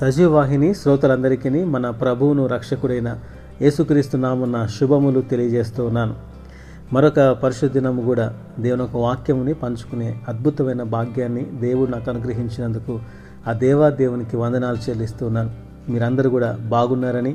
సజీవాహిని శ్రోతలందరికీ మన ప్రభువును రక్షకుడైన యేసుక్రీస్తు నామున్న శుభములు తెలియజేస్తూ ఉన్నాను. మరొక పరిశుద్ధినము కూడా దేవుని ఒక వాక్యముని పంచుకునే అద్భుతమైన భాగ్యాన్ని దేవుడు నాకు అనుగ్రహించినందుకు ఆ దేవా దేవునికి వందనాలు చెల్లిస్తున్నాను మీరందరూ కూడా బాగున్నారని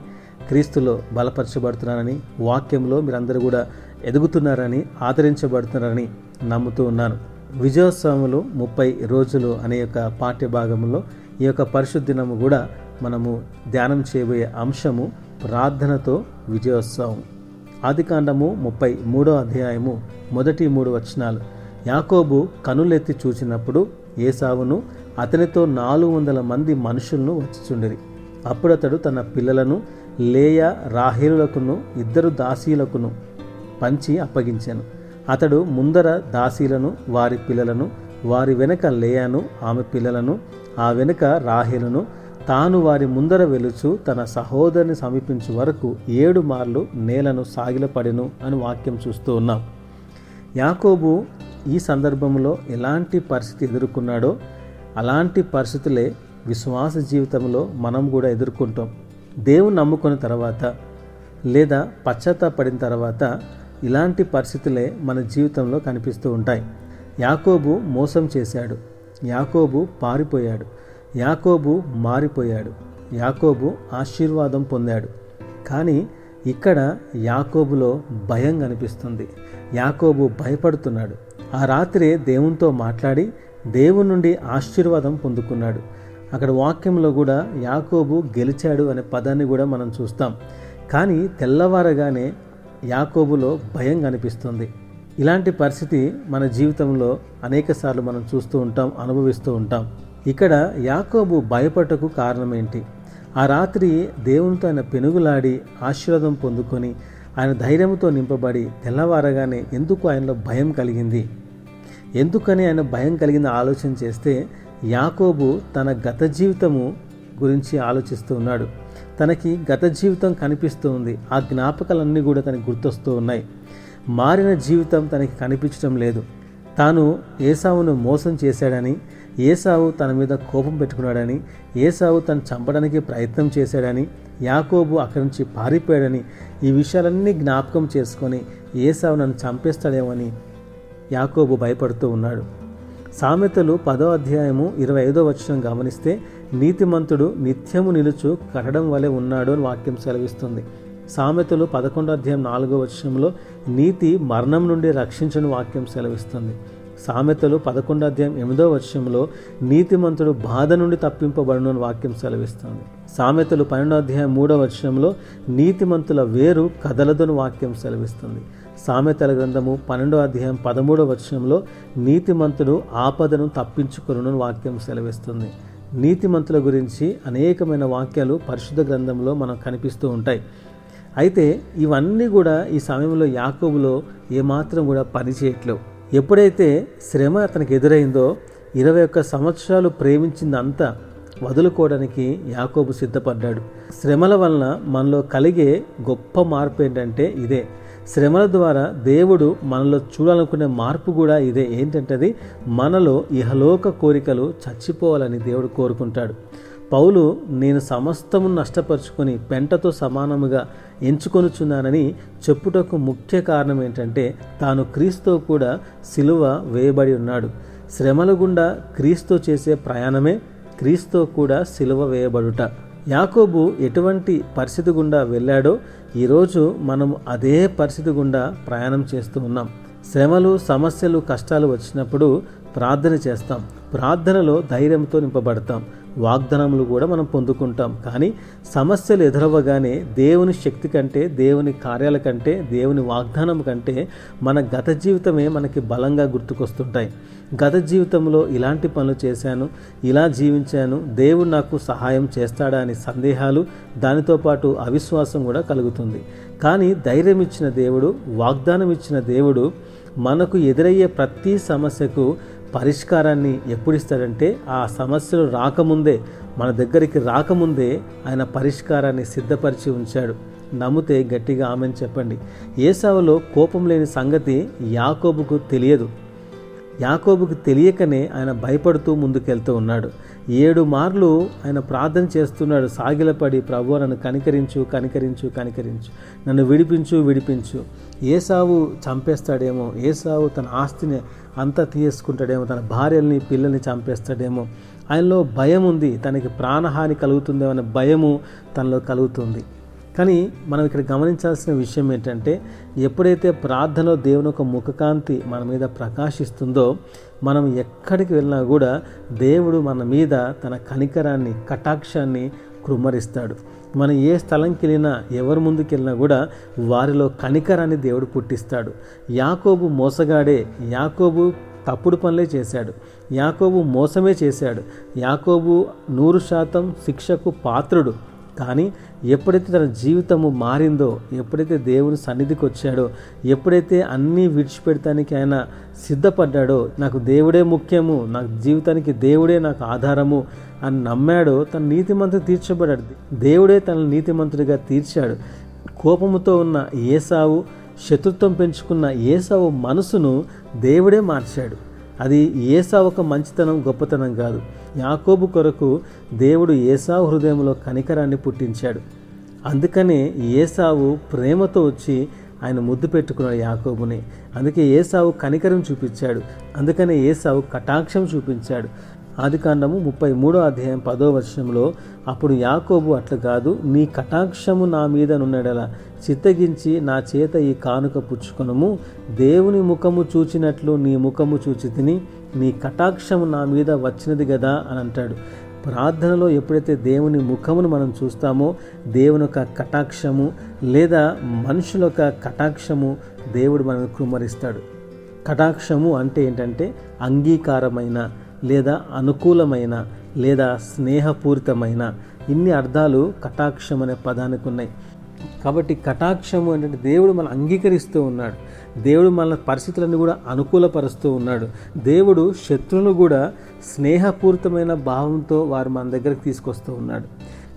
క్రీస్తులో బలపరచబడుతున్నారని వాక్యంలో మీరందరూ కూడా ఎదుగుతున్నారని ఆదరించబడుతున్నారని నమ్ముతూ ఉన్నాను. విజయోత్సవములు ముప్పై రోజులు అనే యొక్క పాఠ్య భాగంలో ఈ యొక్క పరిశుద్ధినము కూడా మనము ధ్యానం చేయబోయే అంశము ప్రార్థనతో విజయోత్సవం. ఆదికాండము ముప్పై మూడో అధ్యాయము మొదటి మూడు వచనాలు. యాకోబు కనులెత్తి చూచినప్పుడు ఏసావును అతనితో నాలుగు వందల మంది మనుషులను వచ్చిచుండిరి. అప్పుడు అతడు తన పిల్లలను లేయ రాహేలులకును ఇద్దరు దాసీలకును పంచి అప్పగించాను. అతడు ముందర దాసీలను వారి పిల్లలను వారి వెనక లేయాను ఆమె పిల్లలను ఆ వెనుక రాహిలను తాను వారి ముందర వెలుచు తన సహోదరిని సమీపించు వరకు ఏడు మార్లు నేలను సాగిలపడెను అని వాక్యం చూస్తూ ఉన్నాం. యాకోబు ఈ సందర్భంలో ఎలాంటి పరిస్థితి ఎదుర్కొన్నాడో అలాంటి పరిస్థితులే విశ్వాస జీవితంలో మనం కూడా ఎదుర్కొంటాం. దేవుని నమ్ముకున్న తర్వాత లేదా పశ్చాత్తాపడిన తర్వాత ఇలాంటి పరిస్థితులే మన జీవితంలో కనిపిస్తూ ఉంటాయి. యాకోబు మోసం చేశాడు. యాకోబు పారిపోయాడు. యాకోబు మారిపోయాడు. యాకోబు ఆశీర్వాదం పొందాడు. కానీ ఇక్కడ యాకోబులో భయం కనిపిస్తుంది. యాకోబు భయపడుతున్నాడు. ఆ రాత్రే దేవునితో మాట్లాడి దేవుని నుండి ఆశీర్వాదం పొందుకున్నాడు. అక్కడ వాక్యంలో కూడా యాకోబు గెలిచాడు అనే పదాన్ని కూడా మనం చూస్తాం. కానీ తెల్లవారగానే యాకోబులో భయం కనిపిస్తుంది. ఇలాంటి పరిస్థితి మన జీవితంలో అనేకసార్లు మనం చూస్తూ ఉంటాం అనుభవిస్తూ ఉంటాం. ఇక్కడ యాకోబు భయపడటకు కారణం ఏంటి ఆ రాత్రి దేవునితో ఆయన పెనుగులాడి ఆశీర్వాదం పొందుకొని ఆయన ధైర్యంతో నింపబడి తెల్లవారగానే ఎందుకు ఆయనలో భయం కలిగింది? ఎందుకని ఆయన భయం కలిగింది ఆలోచన చేస్తే యాకోబు తన గత జీవితము గురించి ఆలోచిస్తూ ఉన్నాడు. తనకి గత జీవితం కనిపిస్తూ ఉంది. ఆ జ్ఞాపకాలన్నీ కూడా తనకి గుర్తొస్తూ ఉన్నాయి. మారిన జీవితం తనకి కనిపించడం లేదు. తాను ఏసావును మోసం చేశాడని ఏసావు తన మీద కోపం పెట్టుకున్నాడని ఏసావు తను చంపడానికి ప్రయత్నం చేశాడని యాకోబు అక్కడి నుంచి పారిపోయాడని ఈ విషయాలన్నీ జ్ఞాపకం చేసుకొని ఏసావు నన్ను చంపేస్తాడేమని యాకోబు భయపడుతూ ఉన్నాడు. సామెతలు పదో అధ్యాయము ఇరవై ఐదో వచనం గమనిస్తే నీతిమంతుడు నిత్యము నిలుచు కట్టడం వలె ఉన్నాడు అని వాక్యం సెలవిస్తుంది. సామెతలు పదకొండో అధ్యాయం నాలుగో వచనంలో నీతి మరణం నుండి రక్షించని వాక్యం సెలవిస్తుంది. సామెతలు పదకొండో అధ్యాయం ఎనిమిదో వచనంలో నీతిమంతుడు బాధ నుండి తప్పింపబడును అని వాక్యం సెలవిస్తుంది. సామెతలు పన్నెండో అధ్యాయం మూడో వచనంలో నీతిమంతుల వేరు కదలదును వాక్యం సెలవిస్తుంది. సామెతల గ్రంథము పన్నెండో అధ్యాయం పదమూడో వచనంలో నీతిమంతుడు ఆపదను తప్పించుకొను వాక్యం సెలవిస్తుంది. నీతిమంతుల గురించి అనేకమైన వాక్యాలు పరిశుద్ధ గ్రంథంలో మనకు కనిపిస్తూ ఉంటాయి. అయితే ఇవన్నీ కూడా ఈ సమయంలో యాకోబులో ఏమాత్రం కూడా పనిచేయట్లేవు ఎప్పుడైతే శ్రమ అతనికి ఎదురైందో ఇరవై ఒక్క సంవత్సరాలు ప్రేమించిందంతా వదులుకోవడానికి యాకోబు సిద్ధపడ్డాడు. శ్రమల వలన మనలో కలిగే గొప్ప మార్పు ఏంటంటే ఇదే. శ్రమల ద్వారా దేవుడు మనలో చూడాలనుకునే మార్పు కూడా ఇదే. ఏంటంటే అది మనలో ఇహలోక కోరికలు చచ్చిపోవాలని దేవుడు కోరుకుంటాడు. పౌలు నేను సమస్తము నష్టపరుచుకొని పెంటతో సమానముగా ఎంచుకొనుచున్నానని చెప్పుటకు ముఖ్య కారణం ఏంటంటే తాను క్రీస్తు కూడా సిలువ వేయబడి ఉన్నాడు. శ్రమల గుండా క్రీస్తు చేసే ప్రయాణమే క్రీస్తు కూడా సిలువ వేయబడుట. యాకోబు ఎటువంటి పరిస్థితి గుండా వెళ్ళాడో ఈరోజు మనం అదే పరిస్థితి గుండా ప్రయాణం చేస్తూ ఉన్నాం. శ్రమలు సమస్యలు కష్టాలు వచ్చినప్పుడు ప్రార్థన చేస్తాం. ప్రార్థనలో ధైర్యంతో నింపబడతాం. వాగ్దానములు కూడా మనం పొందుకుంటాం. కానీ సమస్యలు ఎదురవ్వగానే దేవుని శక్తి కంటే దేవుని కార్యాల కంటే దేవుని వాగ్దానం కంటే మన గత జీవితమే మనకి బలంగా గుర్తుకొస్తుంటాయి. గత జీవితంలో ఇలాంటి పనులు చేశాను ఇలా జీవించాను దేవుడు నాకు సహాయం చేస్తాడా అని సందేహాలు దానితో పాటు అవిశ్వాసం కూడా కలుగుతుంది. కానీ ధైర్యం ఇచ్చిన దేవుడు వాగ్దానం ఇచ్చిన దేవుడు మనకు ఎదురయ్యే ప్రతి సమస్యకు పరిష్కారాన్ని ఎప్పుడు ఇస్తాడంటే ఆ సమస్యలు రాకముందే మన దగ్గరికి రాకముందే ఆయన పరిష్కారాన్ని సిద్ధపరిచి ఉంచాడు. నమ్మితే గట్టిగా ఆమెను చెప్పండి. ఏసావులో కోపం లేని సంగతి యాకోబుకు తెలియదు. యాకోబుకు తెలియకనే ఆయన భయపడుతూ ముందుకెళ్తూ ఉన్నాడు. ఏడు మార్లు ఆయన ప్రార్థన చేస్తున్నాడు. సాగిలపడి ప్రభు నన్ను కనికరించు కనికరించు కనికరించు. నన్ను విడిపించు విడిపించు. ఏసావు చంపేస్తాడేమో. ఏసావు తన ఆస్తిని అంతా తీసుకుంటాడేమో తన భార్యల్ని పిల్లల్ని చంపేస్తాడేమో. ఆయనలో భయం ఉంది తనకి ప్రాణహాని కలుగుతుందేమో అనే భయము తనలో కలుగుతుంది. కానీ మనం ఇక్కడ గమనించాల్సిన విషయం ఏంటంటే ఎప్పుడైతే ప్రార్థనలో దేవుని ఒక ముఖకాంతి మన మీద ప్రకాశిస్తుందో మనం ఎక్కడికి వెళ్ళినా కూడా దేవుడు మన మీద తన కనికరాన్ని కటాక్షాన్ని కృమ్మరిస్తాడు. మనం ఏ స్థలంకి వెళ్ళినా ఎవరి ముందుకు వెళ్ళినా కూడా వారిలో కనికరాన్ని దేవుడు పుట్టిస్తాడు. యాకోబు మోసగాడే యాకోబు తప్పుడు పనులే చేశాడు. యాకోబు మోసమే చేశాడు. యాకోబు నూరు శాతం శిక్షకు పాత్రుడు. కానీ ఎప్పుడైతే తన జీవితము మారిందో ఎప్పుడైతే దేవుని సన్నిధికి వచ్చాడో ఎప్పుడైతే అన్నీ విడిచిపెడతానికి ఆయన సిద్ధపడ్డాడో నాకు దేవుడే ముఖ్యము నాకు జీవితానికి దేవుడే నాకు ఆధారము అని నమ్మాడో తన నీతిమంతుడు తీర్చబడ్డాడు. దేవుడే తన నీతిమంతుడిగా తీర్చాడు. కోపముతో ఉన్న ఏసావు శత్రుత్వం పెంచుకున్న ఏసావు మనసును దేవుడే మార్చాడు. అది ఏసావు ఒక మంచితనం గొప్పతనం కాదు. యాకోబు కొరకు దేవుడు ఏసావు హృదయంలో కనికరాన్ని పుట్టించాడు. అందుకనే ఏసావు ప్రేమతో వచ్చి ఆయన ముద్దు పెట్టుకున్నాడు యాకోబుని. అందుకే ఏసావు కనికరం చూపించాడు. అందుకనే ఏసావు కటాక్షం చూపించాడు. ఆదికాండము ముప్పై మూడో అధ్యాయం పదో వర్షంలో అప్పుడు యాకోబు అట్లా కాదు నీ కటాక్షము నా మీద నున్నడలా చిత్తగించి నా చేత ఈ కానుక పుచ్చుకొనము. దేవుని ముఖము చూచినట్లు నీ ముఖము చూచి తిని నీ కటాక్షము నా మీద వచ్చినది కదా అని అంటాడు. ప్రార్థనలో ఎప్పుడైతే దేవుని ముఖమును మనం చూస్తామో దేవుని యొక్క కటాక్షము లేదా మనుషుల యొక్క కటాక్షము దేవుడు మనకు కుమ్మరిస్తాడు. కటాక్షము అంటే ఏంటంటే అంగీకారమైన లేదా అనుకూలమైన లేదా స్నేహపూరితమైన ఇన్ని అర్థాలు కటాక్షం అనే పదానికి ఉన్నాయి. కాబట్టి కటాక్షము అంటే దేవుడు మనం అంగీకరిస్తూ ఉన్నాడు. దేవుడు మన పరిస్థితులను కూడా అనుకూలపరుస్తూ ఉన్నాడు. దేవుడు శత్రువును కూడా స్నేహపూరితమైన భావంతో వారు మన దగ్గరకు తీసుకొస్తూ ఉన్నాడు.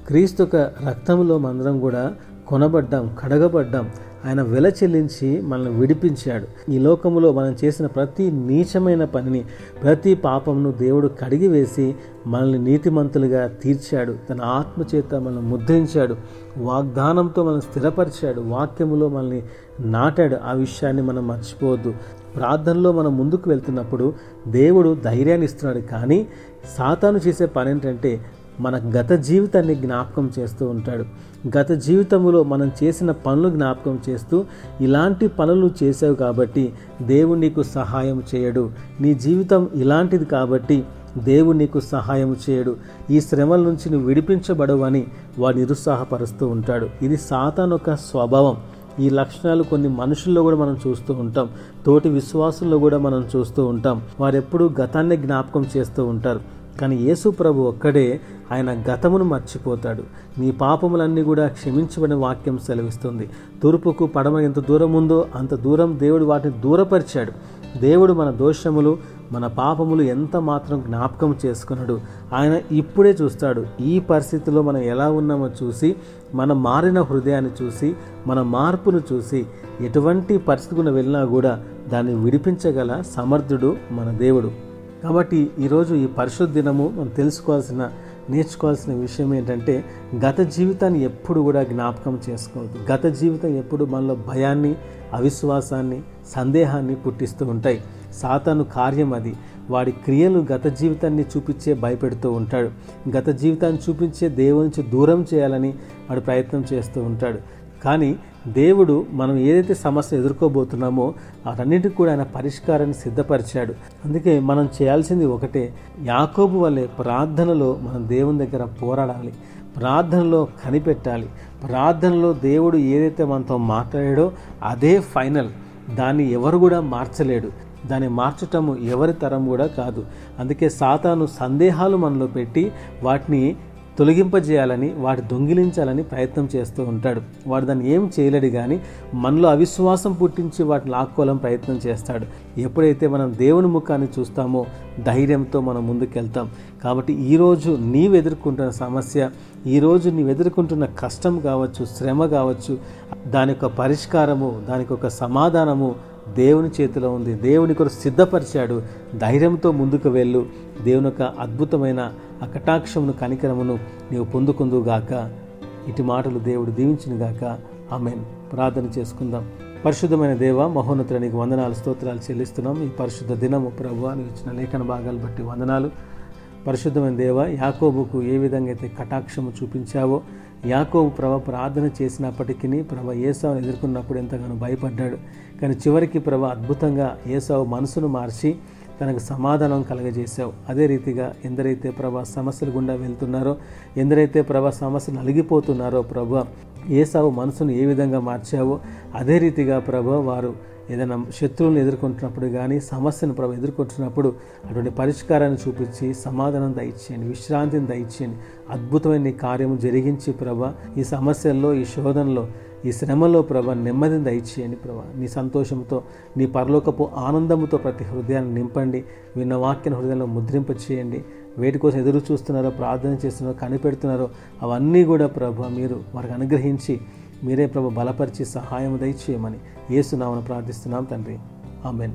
క్రీస్తు యొక్క రక్తంలో మందరం కూడా కొనబడ్డాం కడగబడ్డాం. ఆయన వెల చెల్లించి మనల్ని విడిపించాడు. ఈ లోకంలో మనం చేసిన ప్రతి నీచమైన పనిని ప్రతి పాపమును దేవుడు కడిగివేసి మనల్ని నీతిమంతులుగా తీర్చాడు. తన ఆత్మచేత మనల్ని ముద్రించాడు. వాగ్దానంతో మనం స్థిరపరిచాడు వాక్యములో మనల్ని నాటాడు. ఆ విషయాన్ని మనం మర్చిపోవద్దు. ప్రార్థనలో మనం ముందుకు వెళ్తున్నప్పుడు దేవుడు ధైర్యాన్ని ఇస్తున్నాడు. కానీ సాతాను చేసే పని ఏంటంటే మన గత జీవితాన్ని జ్ఞాపకం చేస్తూ ఉంటాడు. గత జీవితంలో మనం చేసిన పనులు జ్ఞాపకం చేస్తూ ఇలాంటి పనులు చేసావు కాబట్టి దేవుడు నీకు సహాయం చేయడు. నీ జీవితం ఇలాంటిది కాబట్టి దేవుడు నీకు సహాయం చేయడు. ఈ శ్రమల నుంచి నువ్వు విడిపించబడవని వాడు నిరుత్సాహపరుస్తూ ఉంటాడు. ఇది సాతాన్ ఒక స్వభావం. ఈ లక్షణాలు కొన్ని మనుషుల్లో కూడా మనం చూస్తూ ఉంటాం. తోటి విశ్వాసుల్లో కూడా మనం చూస్తూ ఉంటాం. వారెప్పుడూ గతాన్ని జ్ఞాపకం చేస్తూ ఉంటారు. కానీ యేసు ప్రభు ఒక్కడే ఆయన గతమును మర్చిపోతాడు. నీ పాపములన్నీ కూడా క్షమించబడిన వాక్యం సెలవిస్తుంది. తూర్పుకు పడమ ఎంత దూరం ఉందో అంత దూరం దేవుడు వాటిని దూరపరిచాడు. దేవుడు మన దోషములు మన పాపములు ఎంత మాత్రం జ్ఞాపకం చేసుకున్నాడు ఆయన ఇప్పుడే చూస్తాడు. ఈ పరిస్థితిలో మనం ఎలా ఉన్నామో చూసి మన మారిన హృదయాన్ని చూసి మన మార్పును చూసి ఎటువంటి పరిస్థితికి వెళ్ళినా కూడా దాన్ని విడిపించగల సమర్థుడు మన దేవుడు. కాబట్టి ఈరోజు ఈ పరిశుద్ధ దినము మనం తెలుసుకోవాల్సిన నేర్చుకోవాల్సిన విషయం ఏంటంటే గత జీవితాన్ని ఎప్పుడు కూడా జ్ఞాపకం చేసుకోవద్దు. గత జీవితం ఎప్పుడు మనలో భయాన్ని అవిశ్వాసాన్ని సందేహాన్ని పుట్టిస్తూ ఉంటాయి. సాతాను కార్యం అది. వాడి క్రియలు గత జీవితాన్ని చూపించే భయపెడుతూ ఉంటాడు. గత జీవితాన్ని చూపించే దేవుని నుంచి దూరం చేయాలని వాడు ప్రయత్నం చేస్తూ ఉంటాడు. కానీ దేవుడు మనం ఏదైతే సమస్య ఎదుర్కోబోతున్నామో వాటన్నిటికి కూడా ఆయన పరిష్కారాన్ని సిద్ధపరిచాడు. అందుకే మనం చేయాల్సింది ఒకటే యాకోబు వల్లే ప్రార్థనలో మనం దేవుని దగ్గర పోరాడాలి. ప్రార్థనలో కనిపెట్టాలి. ప్రార్థనలో దేవుడు ఏదైతే మనతో మాట్లాడాడో అదే ఫైనల్. దాన్ని ఎవరు కూడా మార్చలేడు. దాన్ని మార్చటము ఎవరి తరం కూడా కాదు. అందుకే సాతాను సందేహాలు మనలో పెట్టి వాటిని తొలగింపజేయాలని వాటి దొంగిలించాలని ప్రయత్నం చేస్తూ ఉంటాడు. వాడు దాన్ని ఏం చేయలేడు కానీ మనలో అవిశ్వాసం పుట్టించి వాటిని లాక్కోవాలని ప్రయత్నం చేస్తాడు. ఎప్పుడైతే మనం దేవుని ముఖాన్ని చూస్తామో ధైర్యంతో మనం ముందుకెళ్తాం. కాబట్టి ఈరోజు నీవు ఎదుర్కొంటున్న సమస్య ఈరోజు నీవు ఎదుర్కొంటున్న కష్టం కావచ్చు శ్రమ కావచ్చు దాని యొక్క పరిష్కారము దానికి ఒక సమాధానము దేవుని చేతిలో ఉంది. దేవుని కొరకు సిద్ధపరిచాడు. ధైర్యంతో ముందుకు వెళ్ళు. దేవుని యొక్క అద్భుతమైన ఆ కటాక్షమును కనికరమును నీవు పొందుకుందుగాక ఇటు మాటలు దేవుడు దీవించునుగాక. ఆమెన్. ప్రార్థన చేసుకుందాం. పరిశుద్ధమైన దేవ మహోన్నతుల నీకు వందనాలు స్తోత్రాలు చెల్లిస్తున్నాం. ఈ పరిశుద్ధ దినము ప్రభు నీవు ఇచ్చిన లేఖన భాగాలు బట్టి వందనాలు. పరిశుద్ధమైన దేవ యాకోబుకు ఏ విధంగా అయితే కటాక్షము చూపించావో యాకోబు ప్రభ ప్రార్థన చేసినప్పటికీ ప్రభ ఏసావును ఎదుర్కొన్నప్పుడు ఎంతగానో భయపడ్డాడు. కానీ చివరికి ప్రభ అద్భుతంగా ఏసావు మనసును మార్చి తనకు సమాధానం కలగజేశావు. అదే రీతిగా ఎందరైతే ప్రభా సమస్యలు గుండా వెళ్తున్నారో ఎందరైతే ప్రభా సమస్యలు నలిగిపోతున్నారో ప్రభా ఏసావు మనసును ఏ విధంగా మార్చావో అదే రీతిగా ప్రభా వారు ఏదైనా శత్రువులను ఎదుర్కొంటున్నప్పుడు కానీ సమస్యను ప్రభు ఎదుర్కొంటున్నప్పుడు అటువంటి పరిష్కారాన్ని చూపించి సమాధానం దయచేయండి విశ్రాంతిని దయచేయండి అద్భుతమైన కార్యము జరిగించి ప్రభ ఈ సమస్యల్లో ఈ శోధనలో ఈ శ్రమలో ప్రభ నెమ్మదిని దయచేయండి ప్రభ. నీ సంతోషంతో నీ పరలోకపు ఆనందంతో ప్రతి హృదయాన్ని నింపండి విన్న వాక్యను హృదయంలో ముద్రింప చేయండి వేటి కోసం ఎదురు చూస్తున్నారో ప్రార్థన చేస్తున్నారో కనిపెడుతున్నారో అవన్నీ కూడా ప్రభ మీరు వారికి అనుగ్రహించి మీరే ప్రభు బలపరిచి సహాయం దయచేయమని ఏసునామను ప్రార్థిస్తున్నాం తండ్రి. ఆమెన్.